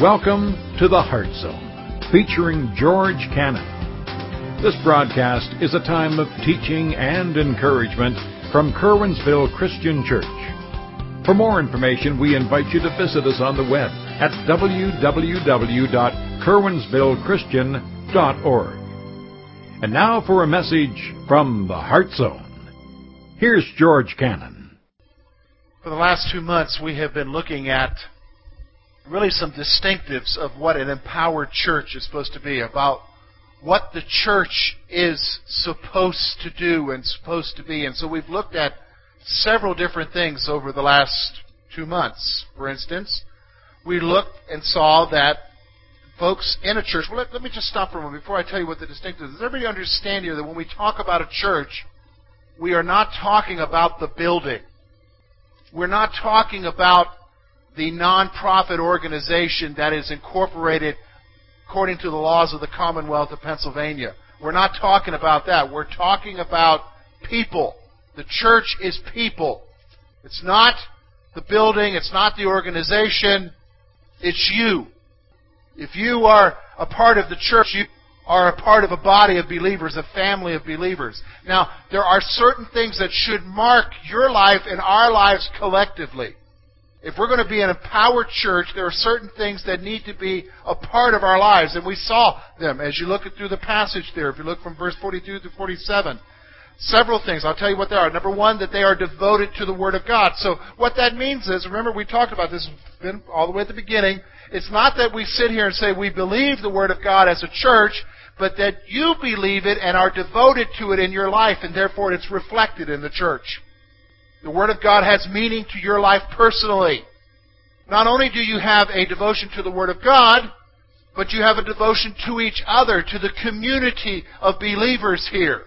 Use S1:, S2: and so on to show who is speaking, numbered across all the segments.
S1: Welcome to the Heart Zone, featuring George Cannon. This broadcast is a time of teaching and encouragement from Curwensville Christian Church. For more information, we invite you to visit us on the web at www.curwensvillechristian.org. And now for a message from the Heart Zone. Here's George Cannon.
S2: For the last two months, we have been looking at really some distinctives of what an empowered church is supposed to be, about what the church is supposed to do and supposed to be. And so we've looked at several different things over the last two months. For instance, we looked and saw that folks in a church, well, let, let me just stop for a moment before I tell you what the distinctives is. Does everybody understand here that when we talk about a church, we are not talking about the building. We're not talking about the nonprofit organization that is incorporated according to the laws of the Commonwealth of Pennsylvania. We're not talking about that. We're talking about people. The church is people. It's not the building, it's not the organization, it's you. If you are a part of the church, you are a part of a body of believers, a family of believers. Now, there are certain things that should mark your life and our lives collectively. If we're going to be an empowered church, there are certain things that need to be a part of our lives. And we saw them as you look through the passage there. If you look from verse 42 to 47. Several things. I'll tell you what they are. Number one, that they are devoted to the Word of God. So what that means is, remember we talked about this all the way at the beginning. It's not that we sit here and say we believe the Word of God as a church, but that you believe it and are devoted to it in your life, and therefore it's reflected in the church. The Word of God has meaning to your life personally. Not only do you have a devotion to the Word of God, but you have a devotion to each other, to the community of believers here.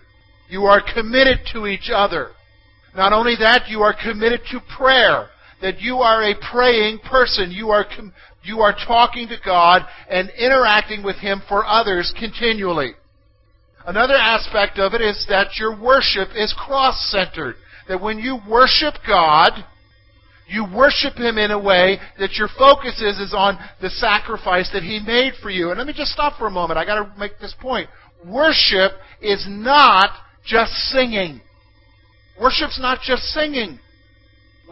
S2: You are committed to each other. Not only that, you are committed to prayer. That you are a praying person. You are, com- you are talking to God and interacting with Him for others continually. Another aspect of it is that your worship is cross-centered that when you worship God, you worship Him in a way that your focus is, is on the sacrifice that He made for you. And let me just stop for a moment. I gotta make this point. Worship is not just singing. Worship's not just singing.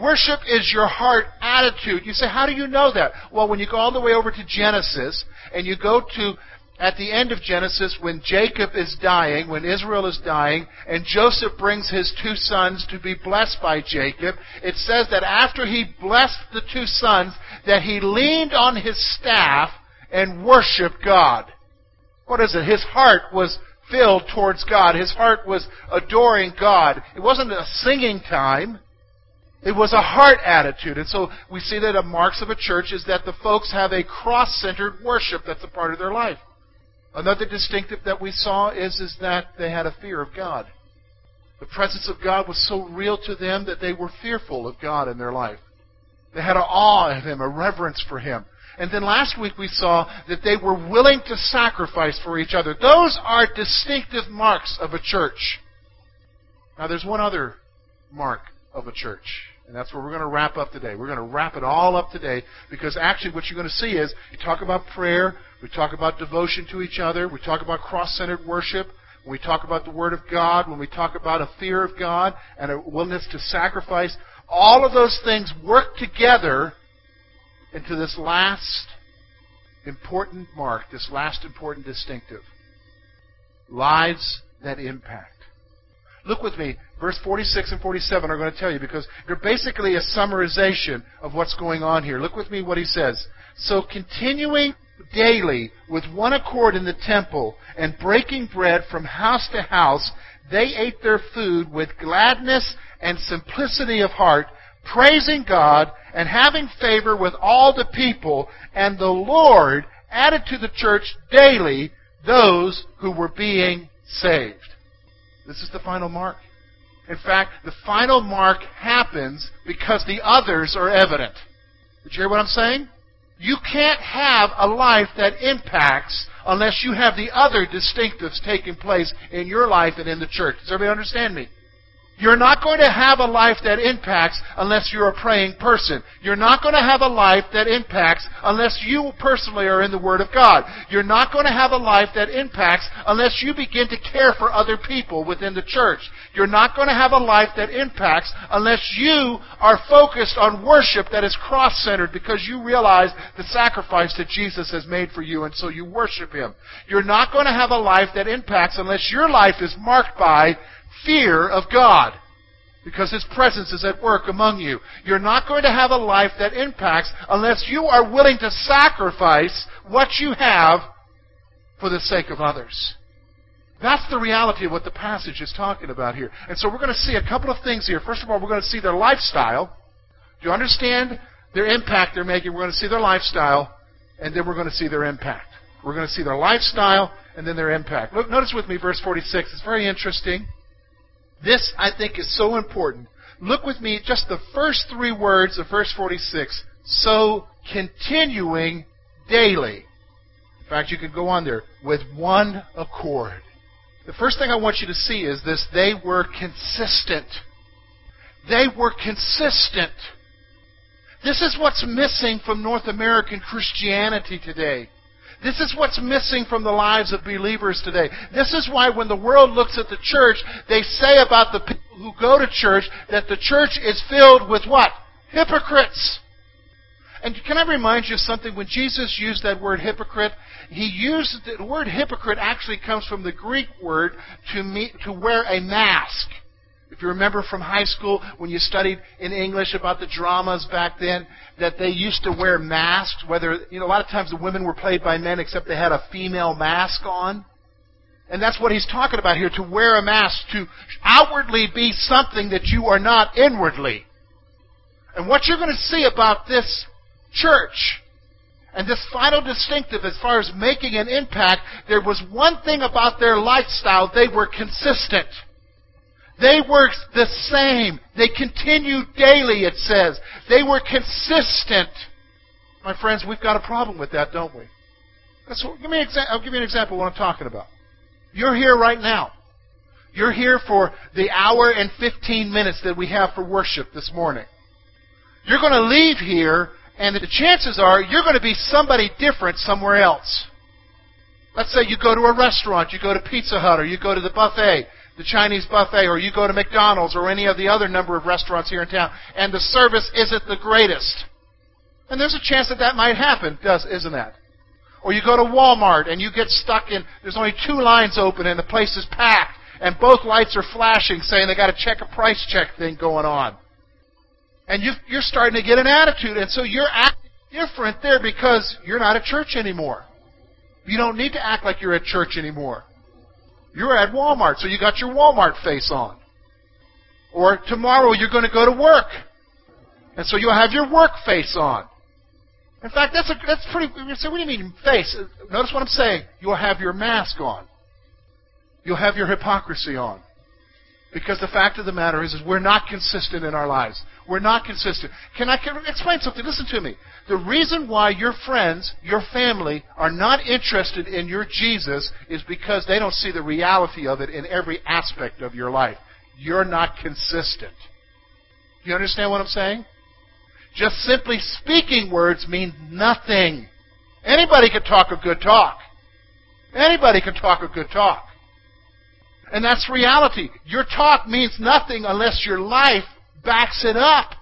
S2: Worship is your heart attitude. You say, how do you know that? Well, when you go all the way over to Genesis and you go to at the end of Genesis, when Jacob is dying, when Israel is dying, and Joseph brings his two sons to be blessed by Jacob, it says that after he blessed the two sons, that he leaned on his staff and worshiped God. What is it? His heart was filled towards God. His heart was adoring God. It wasn't a singing time. It was a heart attitude. And so we see that the marks of a church is that the folks have a cross-centered worship that's a part of their life. Another distinctive that we saw is, is that they had a fear of God. The presence of God was so real to them that they were fearful of God in their life. They had an awe of Him, a reverence for Him. And then last week we saw that they were willing to sacrifice for each other. Those are distinctive marks of a church. Now there's one other mark of a church. And that's where we're going to wrap up today. We're going to wrap it all up today because actually what you're going to see is you talk about prayer, we talk about devotion to each other, we talk about cross-centered worship, when we talk about the Word of God, when we talk about a fear of God and a willingness to sacrifice, all of those things work together into this last important mark, this last important distinctive. Lives that impact. Look with me. Verse 46 and 47 are going to tell you because they're basically a summarization of what's going on here. Look with me what he says. So continuing daily with one accord in the temple and breaking bread from house to house, they ate their food with gladness and simplicity of heart, praising God and having favor with all the people, and the Lord added to the church daily those who were being saved. This is the final mark. In fact, the final mark happens because the others are evident. Did you hear what I'm saying? You can't have a life that impacts unless you have the other distinctives taking place in your life and in the church. Does everybody understand me? You're not going to have a life that impacts unless you're a praying person. You're not going to have a life that impacts unless you personally are in the Word of God. You're not going to have a life that impacts unless you begin to care for other people within the church. You're not going to have a life that impacts unless you are focused on worship that is cross centered because you realize the sacrifice that Jesus has made for you and so you worship Him. You're not going to have a life that impacts unless your life is marked by fear of God because His presence is at work among you. You're not going to have a life that impacts unless you are willing to sacrifice what you have for the sake of others. That's the reality of what the passage is talking about here. And so we're going to see a couple of things here. First of all, we're going to see their lifestyle. Do you understand their impact they're making? We're going to see their lifestyle, and then we're going to see their impact. We're going to see their lifestyle and then their impact. Look, notice with me verse 46. It's very interesting. This, I think, is so important. Look with me, just the first three words of verse 46. So continuing daily. In fact, you could go on there with one accord. The first thing I want you to see is this they were consistent. They were consistent. This is what's missing from North American Christianity today. This is what's missing from the lives of believers today. This is why when the world looks at the church, they say about the people who go to church that the church is filled with what? Hypocrites. And can I remind you of something? When Jesus used that word hypocrite, he used the word hypocrite actually comes from the Greek word to meet, to wear a mask. If you remember from high school when you studied in English about the dramas back then, that they used to wear masks, whether, you know, a lot of times the women were played by men except they had a female mask on. And that's what he's talking about here, to wear a mask, to outwardly be something that you are not inwardly. And what you're going to see about this church, and this final distinctive as far as making an impact, there was one thing about their lifestyle, they were consistent. They were the same. They continued daily, it says. They were consistent. My friends, we've got a problem with that, don't we? So, give me exa- I'll give you an example of what I'm talking about. You're here right now. You're here for the hour and 15 minutes that we have for worship this morning. You're going to leave here, and the chances are you're going to be somebody different somewhere else. Let's say you go to a restaurant, you go to Pizza Hut, or you go to the buffet the Chinese buffet, or you go to McDonald's or any of the other number of restaurants here in town, and the service isn't the greatest. And there's a chance that that might happen, does isn't that? Or you go to Walmart and you get stuck in there's only two lines open and the place is packed and both lights are flashing saying they got a check a price check thing going on. And you you're starting to get an attitude and so you're acting different there because you're not at church anymore. You don't need to act like you're at church anymore. You're at Walmart, so you got your Walmart face on. Or tomorrow you're going to go to work. And so you'll have your work face on. In fact, that's a, that's pretty. Say, what do you mean face? Notice what I'm saying. You'll have your mask on. You'll have your hypocrisy on. Because the fact of the matter is, is we're not consistent in our lives. We're not consistent. Can I can explain something? Listen to me. The reason why your friends, your family, are not interested in your Jesus is because they don't see the reality of it in every aspect of your life. You're not consistent. You understand what I'm saying? Just simply speaking words mean nothing. Anybody can talk a good talk. Anybody can talk a good talk. And that's reality. Your talk means nothing unless your life backs it up.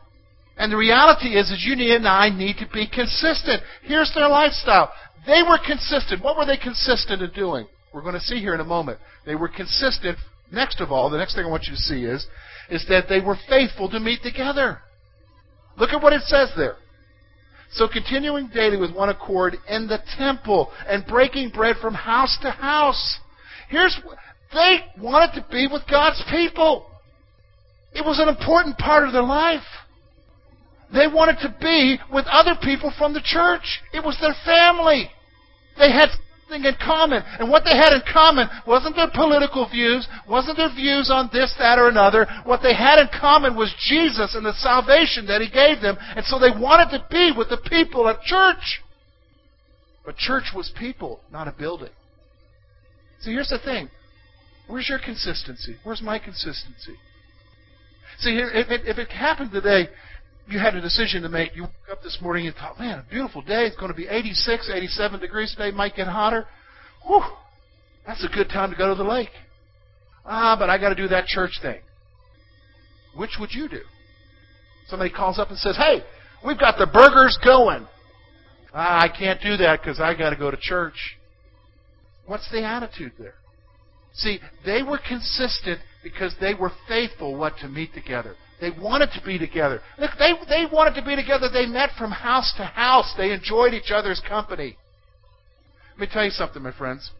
S2: And the reality is, is you and I need to be consistent. Here's their lifestyle. They were consistent. What were they consistent in doing? We're going to see here in a moment. They were consistent. Next of all, the next thing I want you to see is, is that they were faithful to meet together. Look at what it says there. So continuing daily with one accord in the temple and breaking bread from house to house. Here's they wanted to be with God's people. It was an important part of their life. They wanted to be with other people from the church. It was their family. They had something in common. And what they had in common wasn't their political views, wasn't their views on this, that, or another. What they had in common was Jesus and the salvation that He gave them. And so they wanted to be with the people at church. But church was people, not a building. See, here's the thing Where's your consistency? Where's my consistency? See, here if it, if it happened today, you had a decision to make. You woke up this morning and thought, man, a beautiful day. It's going to be 86, 87 degrees today. Might get hotter. Whew, that's a good time to go to the lake. Ah, but I got to do that church thing. Which would you do? Somebody calls up and says, hey, we've got the burgers going. Ah, I can't do that because I got to go to church. What's the attitude there? See, they were consistent because they were faithful what to meet together. They wanted to be together. Look, they, they wanted to be together. They met from house to house. They enjoyed each other's company. Let me tell you something, my friends.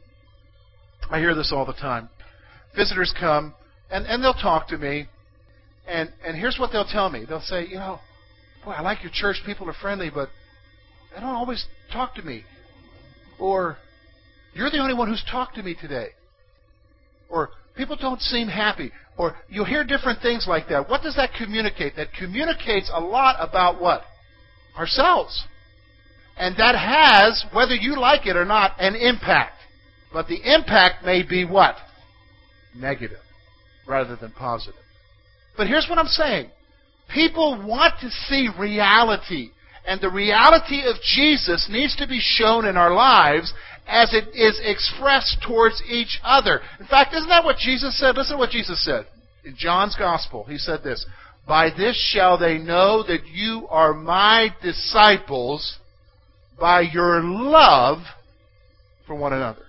S2: I hear this all the time. Visitors come, and, and they'll talk to me, and, and here's what they'll tell me. They'll say, you know, boy, I like your church. People are friendly, but they don't always talk to me. Or, you're the only one who's talked to me today. Or, people don't seem happy. Or, you'll hear different things like that. What does that communicate? That communicates a lot about what? Ourselves. And that has, whether you like it or not, an impact. But the impact may be what? Negative rather than positive. But here's what I'm saying. People want to see reality. And the reality of Jesus needs to be shown in our lives as it is expressed towards each other. In fact, isn't that what Jesus said? Listen to what Jesus said. In John's Gospel, he said this By this shall they know that you are my disciples by your love for one another.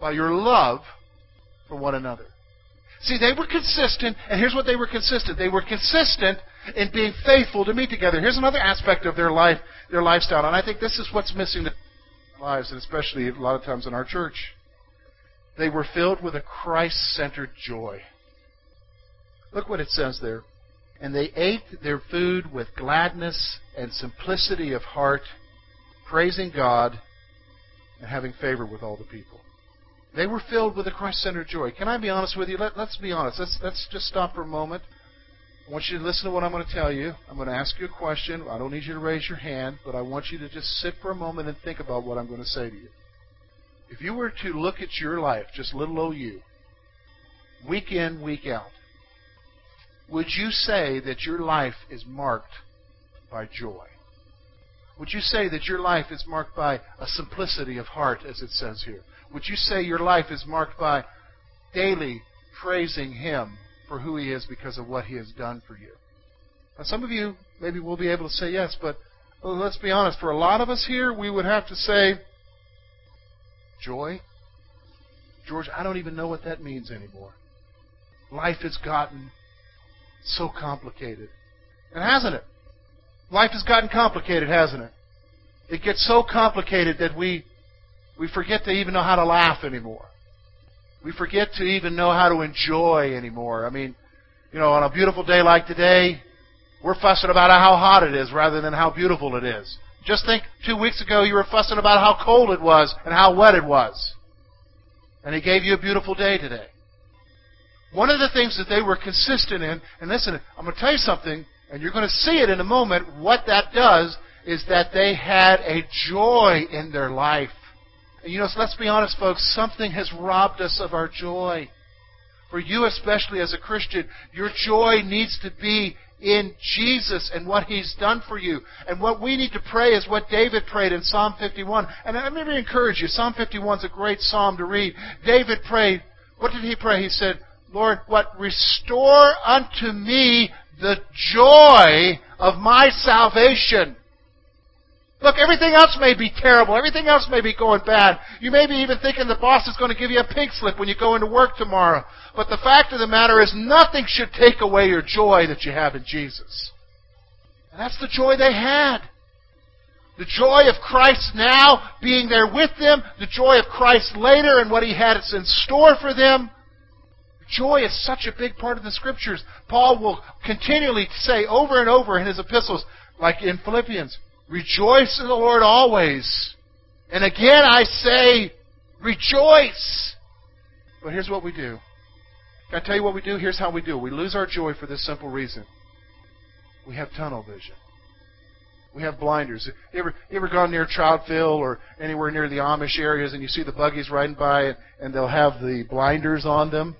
S2: By your love for one another. See, they were consistent, and here's what they were consistent. They were consistent in being faithful to meet together. Here's another aspect of their life, their lifestyle, and I think this is what's missing in lives, and especially a lot of times in our church. They were filled with a Christ-centered joy. Look what it says there. And they ate their food with gladness and simplicity of heart, praising God and having favor with all the people. They were filled with a Christ-centered joy. Can I be honest with you? Let, us be honest. Let's, let's just stop for a moment. I want you to listen to what I'm going to tell you. I'm going to ask you a question. I don't need you to raise your hand, but I want you to just sit for a moment and think about what I'm going to say to you. If you were to look at your life, just little old you, week in, week out, would you say that your life is marked by joy? Would you say that your life is marked by a simplicity of heart, as it says here? Would you say your life is marked by daily praising Him for who He is because of what He has done for you? Now, some of you maybe will be able to say yes, but well, let's be honest. For a lot of us here, we would have to say, joy? George, I don't even know what that means anymore. Life has gotten so complicated. And hasn't it? Life has gotten complicated, hasn't it? It gets so complicated that we we forget to even know how to laugh anymore. We forget to even know how to enjoy anymore. I mean, you know, on a beautiful day like today, we're fussing about how hot it is rather than how beautiful it is. Just think two weeks ago you were fussing about how cold it was and how wet it was. And He gave you a beautiful day today. One of the things that they were consistent in, and listen, I'm going to tell you something, and you're going to see it in a moment, what that does is that they had a joy in their life. You know, so let's be honest, folks, something has robbed us of our joy. For you, especially as a Christian, your joy needs to be in Jesus and what He's done for you. And what we need to pray is what David prayed in Psalm 51. And let me encourage you, Psalm 51 is a great psalm to read. David prayed, what did he pray? He said, Lord, what? Restore unto me the joy of my salvation. Look, everything else may be terrible. Everything else may be going bad. You may be even thinking the boss is going to give you a pink slip when you go into work tomorrow. But the fact of the matter is, nothing should take away your joy that you have in Jesus. And that's the joy they had. The joy of Christ now being there with them, the joy of Christ later and what He had in store for them. Joy is such a big part of the Scriptures. Paul will continually say over and over in his epistles, like in Philippians, Rejoice in the Lord always. And again I say, rejoice. But here's what we do. Can I tell you what we do? Here's how we do. We lose our joy for this simple reason. We have tunnel vision. We have blinders. You ever, you ever gone near Troutville or anywhere near the Amish areas and you see the buggies riding by and they'll have the blinders on them?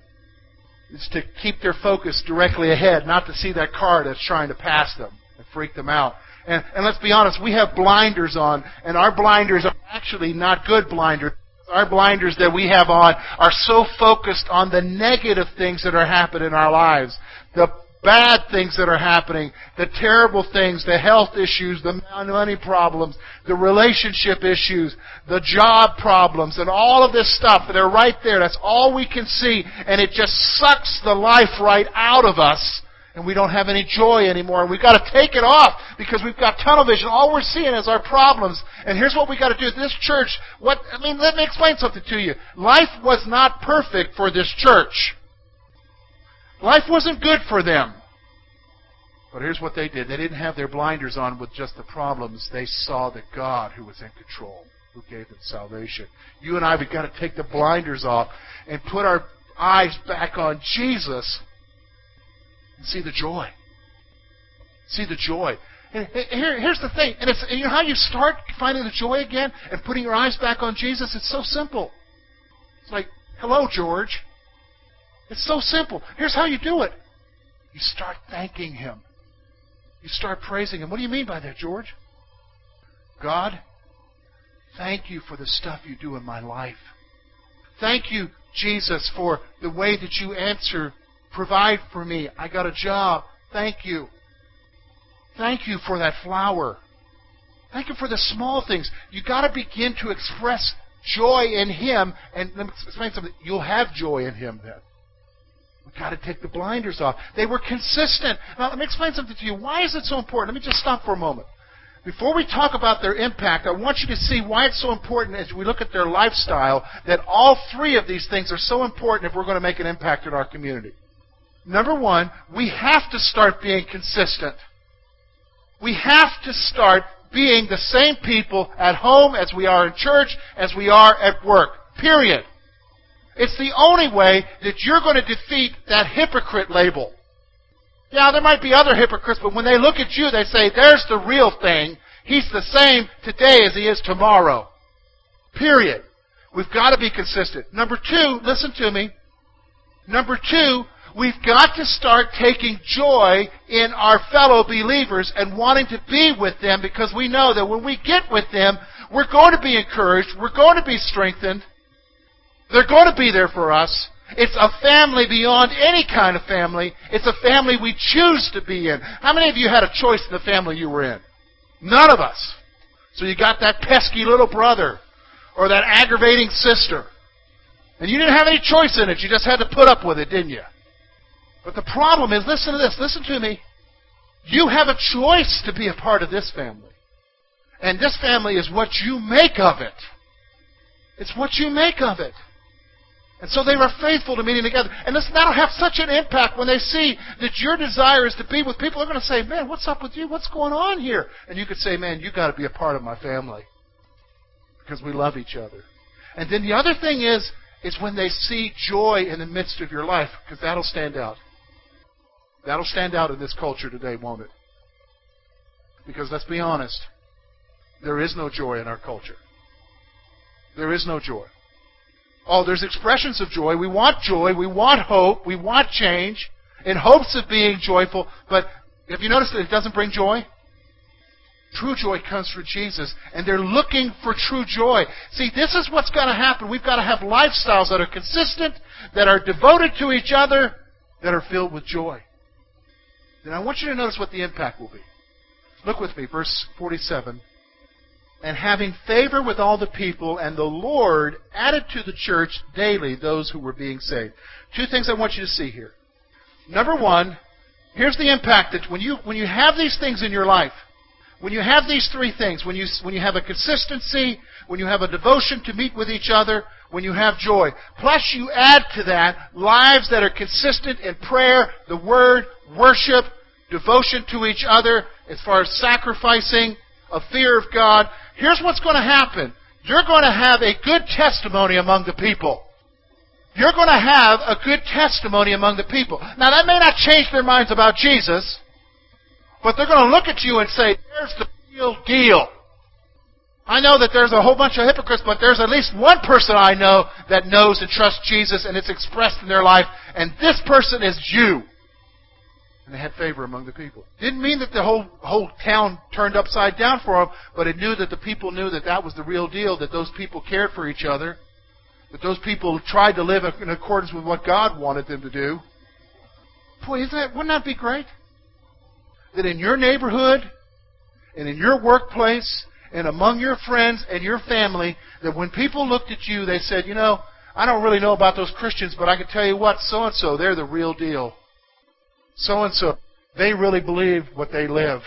S2: It's to keep their focus directly ahead, not to see that car that's trying to pass them and freak them out. And, and let's be honest, we have blinders on, and our blinders are actually not good blinders. Our blinders that we have on are so focused on the negative things that are happening in our lives. The bad things that are happening, the terrible things, the health issues, the money problems, the relationship issues, the job problems, and all of this stuff. They're right there. That's all we can see. And it just sucks the life right out of us and we don't have any joy anymore. And we've got to take it off because we've got tunnel vision. All we're seeing is our problems. And here's what we've got to do. This church, what I mean, let me explain something to you. Life was not perfect for this church. Life wasn't good for them. But here's what they did. They didn't have their blinders on with just the problems. They saw the God who was in control, who gave them salvation. You and I, we've got to take the blinders off and put our eyes back on Jesus see the joy. See the joy. And here, here's the thing. And it's, you know how you start finding the joy again and putting your eyes back on Jesus? It's so simple. It's like, hello, George. It's so simple. Here's how you do it. You start thanking Him. You start praising Him. What do you mean by that, George? God, thank you for the stuff you do in my life. Thank you, Jesus, for the way that you answer Provide for me. I got a job. Thank you. Thank you for that flower. Thank you for the small things. You got to begin to express joy in Him, and let me explain something. You'll have joy in Him then. We've got to take the blinders off. They were consistent. Now, let me explain something to you. Why is it so important? Let me just stop for a moment. Before we talk about their impact, I want you to see why it's so important as we look at their lifestyle that all three of these things are so important if we're going to make an impact in our community. Number one, we have to start being consistent. We have to start being the same people at home as we are in church, as we are at work. Period. It's the only way that you're going to defeat that hypocrite label. Yeah, there might be other hypocrites, but when they look at you, they say, there's the real thing. He's the same today as he is tomorrow. Period. We've got to be consistent. Number two, listen to me. Number two, We've got to start taking joy in our fellow believers and wanting to be with them because we know that when we get with them, we're going to be encouraged, we're going to be strengthened, they're going to be there for us. It's a family beyond any kind of family. It's a family we choose to be in. How many of you had a choice in the family you were in? None of us. So you got that pesky little brother or that aggravating sister. And you didn't have any choice in it. You just had to put up with it, didn't you? But the problem is, listen to this, listen to me. You have a choice to be a part of this family. And this family is what you make of it. It's what you make of it. And so they were faithful to meeting together. And listen, that'll have such an impact when they see that your desire is to be with people. They're going to say, man, what's up with you? What's going on here? And you could say, man, you've got to be a part of my family. Because we love each other. And then the other thing is, is when they see joy in the midst of your life, because that'll stand out. That'll stand out in this culture today, won't it? Because let's be honest, there is no joy in our culture. There is no joy. Oh, there's expressions of joy. We want joy. We want hope. We want change in hopes of being joyful. But have you noticed that it doesn't bring joy? True joy comes from Jesus, and they're looking for true joy. See, this is what's going to happen. We've got to have lifestyles that are consistent, that are devoted to each other, that are filled with joy. Then I want you to notice what the impact will be. Look with me, verse 47. And having favor with all the people, and the Lord added to the church daily those who were being saved. Two things I want you to see here. Number one, here's the impact that when you, when you have these things in your life, when you have these three things, when you, when you have a consistency, when you have a devotion to meet with each other, when you have joy, plus you add to that lives that are consistent in prayer, the Word, worship, devotion to each other, as far as sacrificing, a fear of God, here's what's going to happen. You're going to have a good testimony among the people. You're going to have a good testimony among the people. Now, that may not change their minds about Jesus, but they're going to look at you and say, there's the real deal. I know that there's a whole bunch of hypocrites, but there's at least one person I know that knows and trusts Jesus and it's expressed in their life, and this person is you. And they had favor among the people. Didn't mean that the whole whole town turned upside down for them, but it knew that the people knew that that was the real deal, that those people cared for each other, that those people tried to live in accordance with what God wanted them to do. Boy, isn't that, wouldn't that be great? That in your neighborhood and in your workplace and among your friends and your family, that when people looked at you, they said, you know, I don't really know about those Christians, but I can tell you what, so and so, they're the real deal. So and so, they really believe what they live.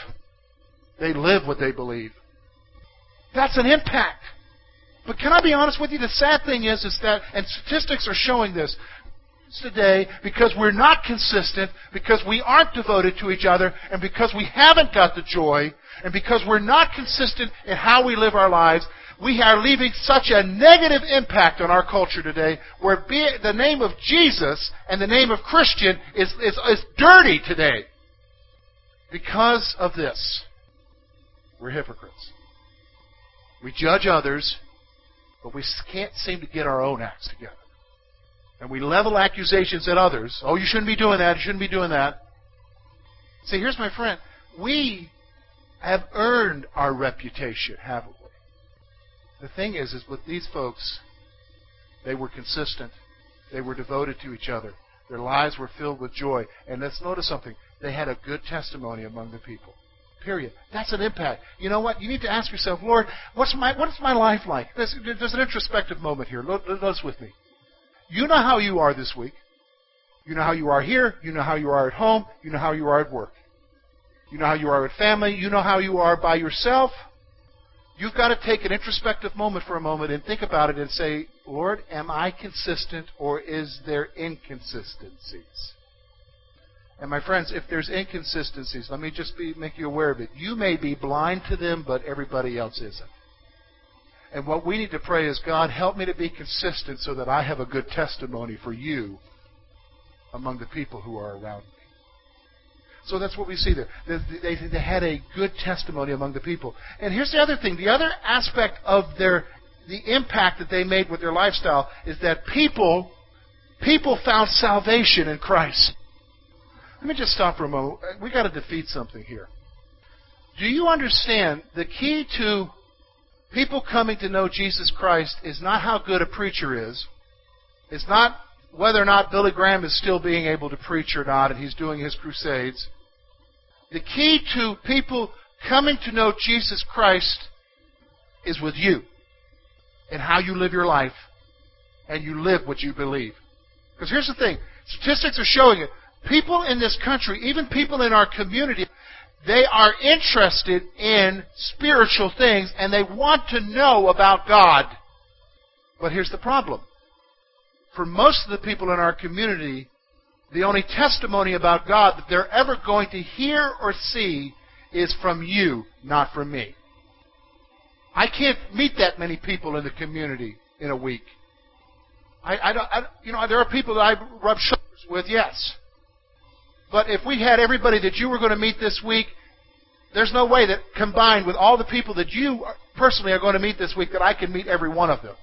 S2: They live what they believe. That's an impact. But can I be honest with you? The sad thing is, is that, and statistics are showing this, today because we're not consistent, because we aren't devoted to each other, and because we haven't got the joy, and because we're not consistent in how we live our lives, we are leaving such a negative impact on our culture today where the name of Jesus and the name of Christian is, is, is dirty today. Because of this, we're hypocrites. We judge others, but we can't seem to get our own acts together and we level accusations at others. Oh, you shouldn't be doing that. You shouldn't be doing that. See, here's my friend. We have earned our reputation, haven't we? The thing is, is with these folks, they were consistent. They were devoted to each other. Their lives were filled with joy. And let's notice something. They had a good testimony among the people. Period. That's an impact. You know what? You need to ask yourself, Lord, what's my what's my life like? There's, there's an introspective moment here. Notice with me. You know how you are this week. You know how you are here. You know how you are at home. You know how you are at work. You know how you are with family. You know how you are by yourself. You've got to take an introspective moment for a moment and think about it and say, Lord, am I consistent or is there inconsistencies? And my friends, if there's inconsistencies, let me just be, make you aware of it. You may be blind to them, but everybody else isn't. And what we need to pray is, God, help me to be consistent so that I have a good testimony for you among the people who are around me. So that's what we see there. They, had a good testimony among the people. And here's the other thing. The other aspect of their the impact that they made with their lifestyle is that people people found salvation in Christ. Let me just stop for a moment. We got to defeat something here. Do you understand the key to people coming to know Jesus Christ is not how good a preacher is. It's not whether or not Billy Graham is still being able to preach or not and he's doing his crusades. The key to people coming to know Jesus Christ is with you and how you live your life and you live what you believe. Because here's the thing statistics are showing it. People in this country, even people in our community, they are interested in spiritual things and they want to know about God. But here's the problem. For most of the people in our community, the only testimony about God that they're ever going to hear or see is from you, not from me. I can't meet that many people in the community in a week. I, I don't, I, you know, there are people that I rub shoulders with, yes. But if we had everybody that you were going to meet this week, there's no way that combined with all the people that you personally are going to meet this week that I can meet every one of them.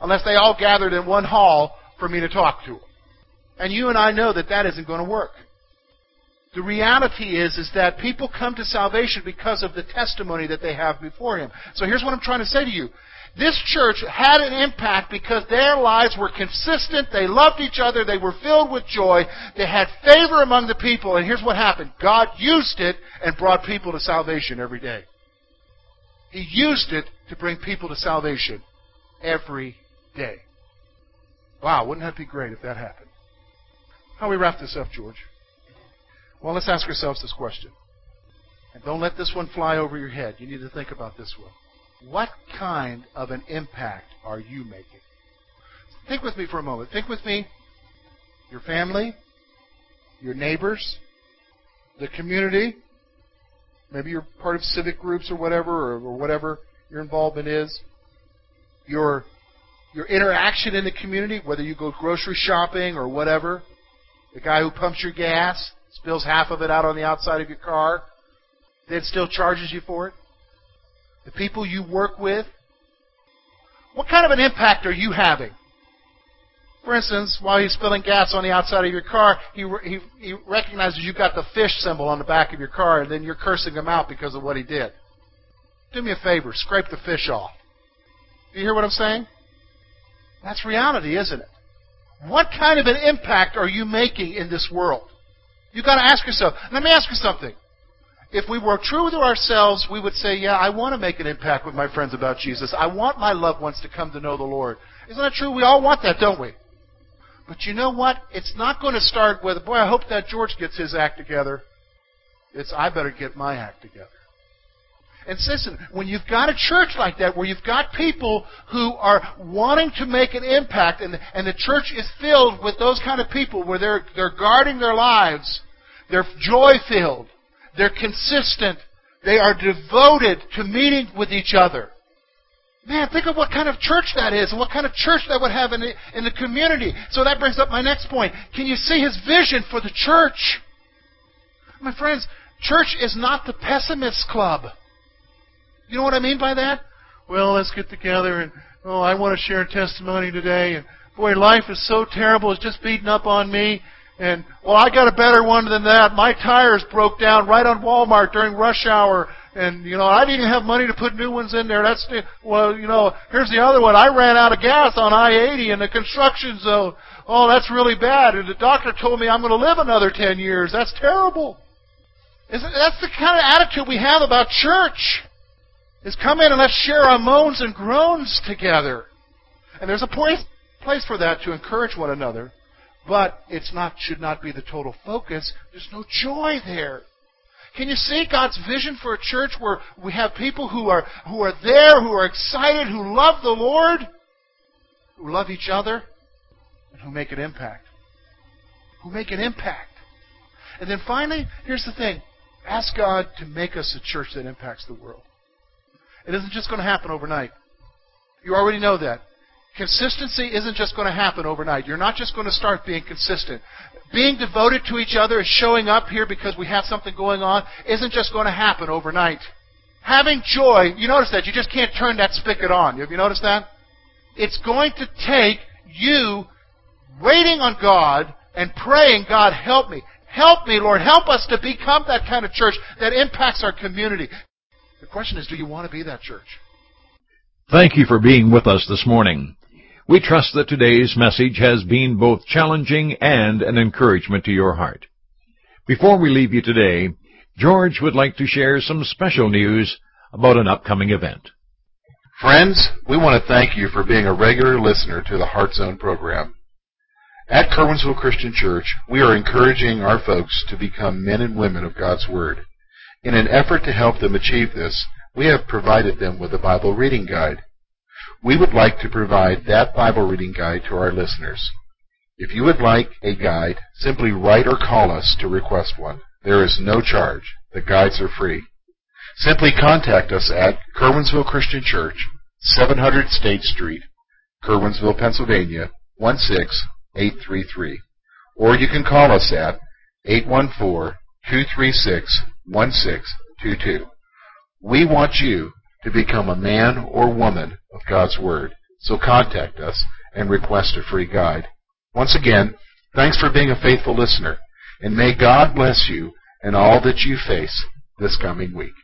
S2: Unless they all gathered in one hall for me to talk to them. And you and I know that that isn't going to work. The reality is, is that people come to salvation because of the testimony that they have before Him. So here's what I'm trying to say to you. This church had an impact because their lives were consistent. They loved each other. They were filled with joy. They had favor among the people. And here's what happened God used it and brought people to salvation every day. He used it to bring people to salvation every day. Wow, wouldn't that be great if that happened? How we wrap this up, George? Well, let's ask ourselves this question. And don't let this one fly over your head. You need to think about this one. What kind of an impact are you making? Think with me for a moment. Think with me your family, your neighbors, the community. Maybe you're part of civic groups or whatever, or, whatever your involvement is. Your your interaction in the community, whether you go grocery shopping or whatever. The guy who pumps your gas, spills half of it out on the outside of your car, then still charges you for it. The people you work with? What kind of an impact are you having? For instance, while he's filling gas on the outside of your car, he, he, he recognizes you've got the fish symbol on the back of your car, and then you're cursing him out because of what he did. Do me a favor, scrape the fish off. Do you hear what I'm saying? That's reality, isn't it? What kind of an impact are you making in this world? You've got to ask yourself. Let me ask you something. If we were true to ourselves, we would say, Yeah, I want to make an impact with my friends about Jesus. I want my loved ones to come to know the Lord. Isn't that true? We all want that, don't we? But you know what? It's not going to start with, boy, I hope that George gets his act together. It's, I better get my act together. And listen, when you've got a church like that, where you've got people who are wanting to make an impact, and, and the church is filled with those kind of people where they're, they're guarding their lives, they're joy filled, they're consistent, they are devoted to meeting with each other. Man, think of what kind of church that is and what kind of church that would have in the, in the community. So that brings up my next point. Can you see his vision for the church? My friends, church is not the pessimist club. You know what I mean by that? Well, let's get together and, oh, I want to share a testimony today. And, boy, life is so terrible. It's just beating up on me. And, well, I got a better one than that. My tires broke down right on Walmart during rush hour and you know I didn't even have money to put new ones in there. That's well, you know, here's the other one. I ran out of gas on I-80 in the construction zone. Oh, that's really bad. And the doctor told me I'm going to live another 10 years. That's terrible. Isn't, that's the kind of attitude we have about church. Is come in and let's share our moans and groans together. And there's a place place for that to encourage one another, but it's not should not be the total focus. There's no joy there. Can you see God's vision for a church where we have people who are, who are there, who are excited, who love the Lord, who love each other, and who make an impact? Who make an impact. And then finally, here's the thing ask God to make us a church that impacts the world. It isn't just going to happen overnight. You already know that. Consistency isn't just going to happen overnight. You're not just going to start being consistent. Being devoted to each other and showing up here because we have something going on isn't just going to happen overnight. Having joy, you notice that you just can't turn that spigot on. Have you noticed that? It's going to take you waiting on God and praying, God, help me. Help me, Lord. Help us to become that kind of church that impacts our community. The question is, do you want to be that church?
S1: Thank you for being with us this morning. We trust that today's message has been both challenging and an encouragement to your heart. Before we leave you today, George would like to share some special news about an upcoming event.
S3: Friends, we want to thank you for being a regular listener to the Heart Zone program. At Curwensville Christian Church, we are encouraging our folks to become men and women of God's Word. In an effort to help them achieve this, we have provided them with a Bible reading guide. We would like to provide that Bible reading guide to our listeners. If you would like a guide, simply write or call us to request one. There is no charge. The guides are free. Simply contact us at Curwensville Christian Church, 700 State Street, Curwensville, Pennsylvania, 16833. Or you can call us at 814-236-1622. We want you to become a man or woman of God's Word. So contact us and request a free guide. Once again, thanks for being a faithful listener, and may God bless you in all that you face this coming week.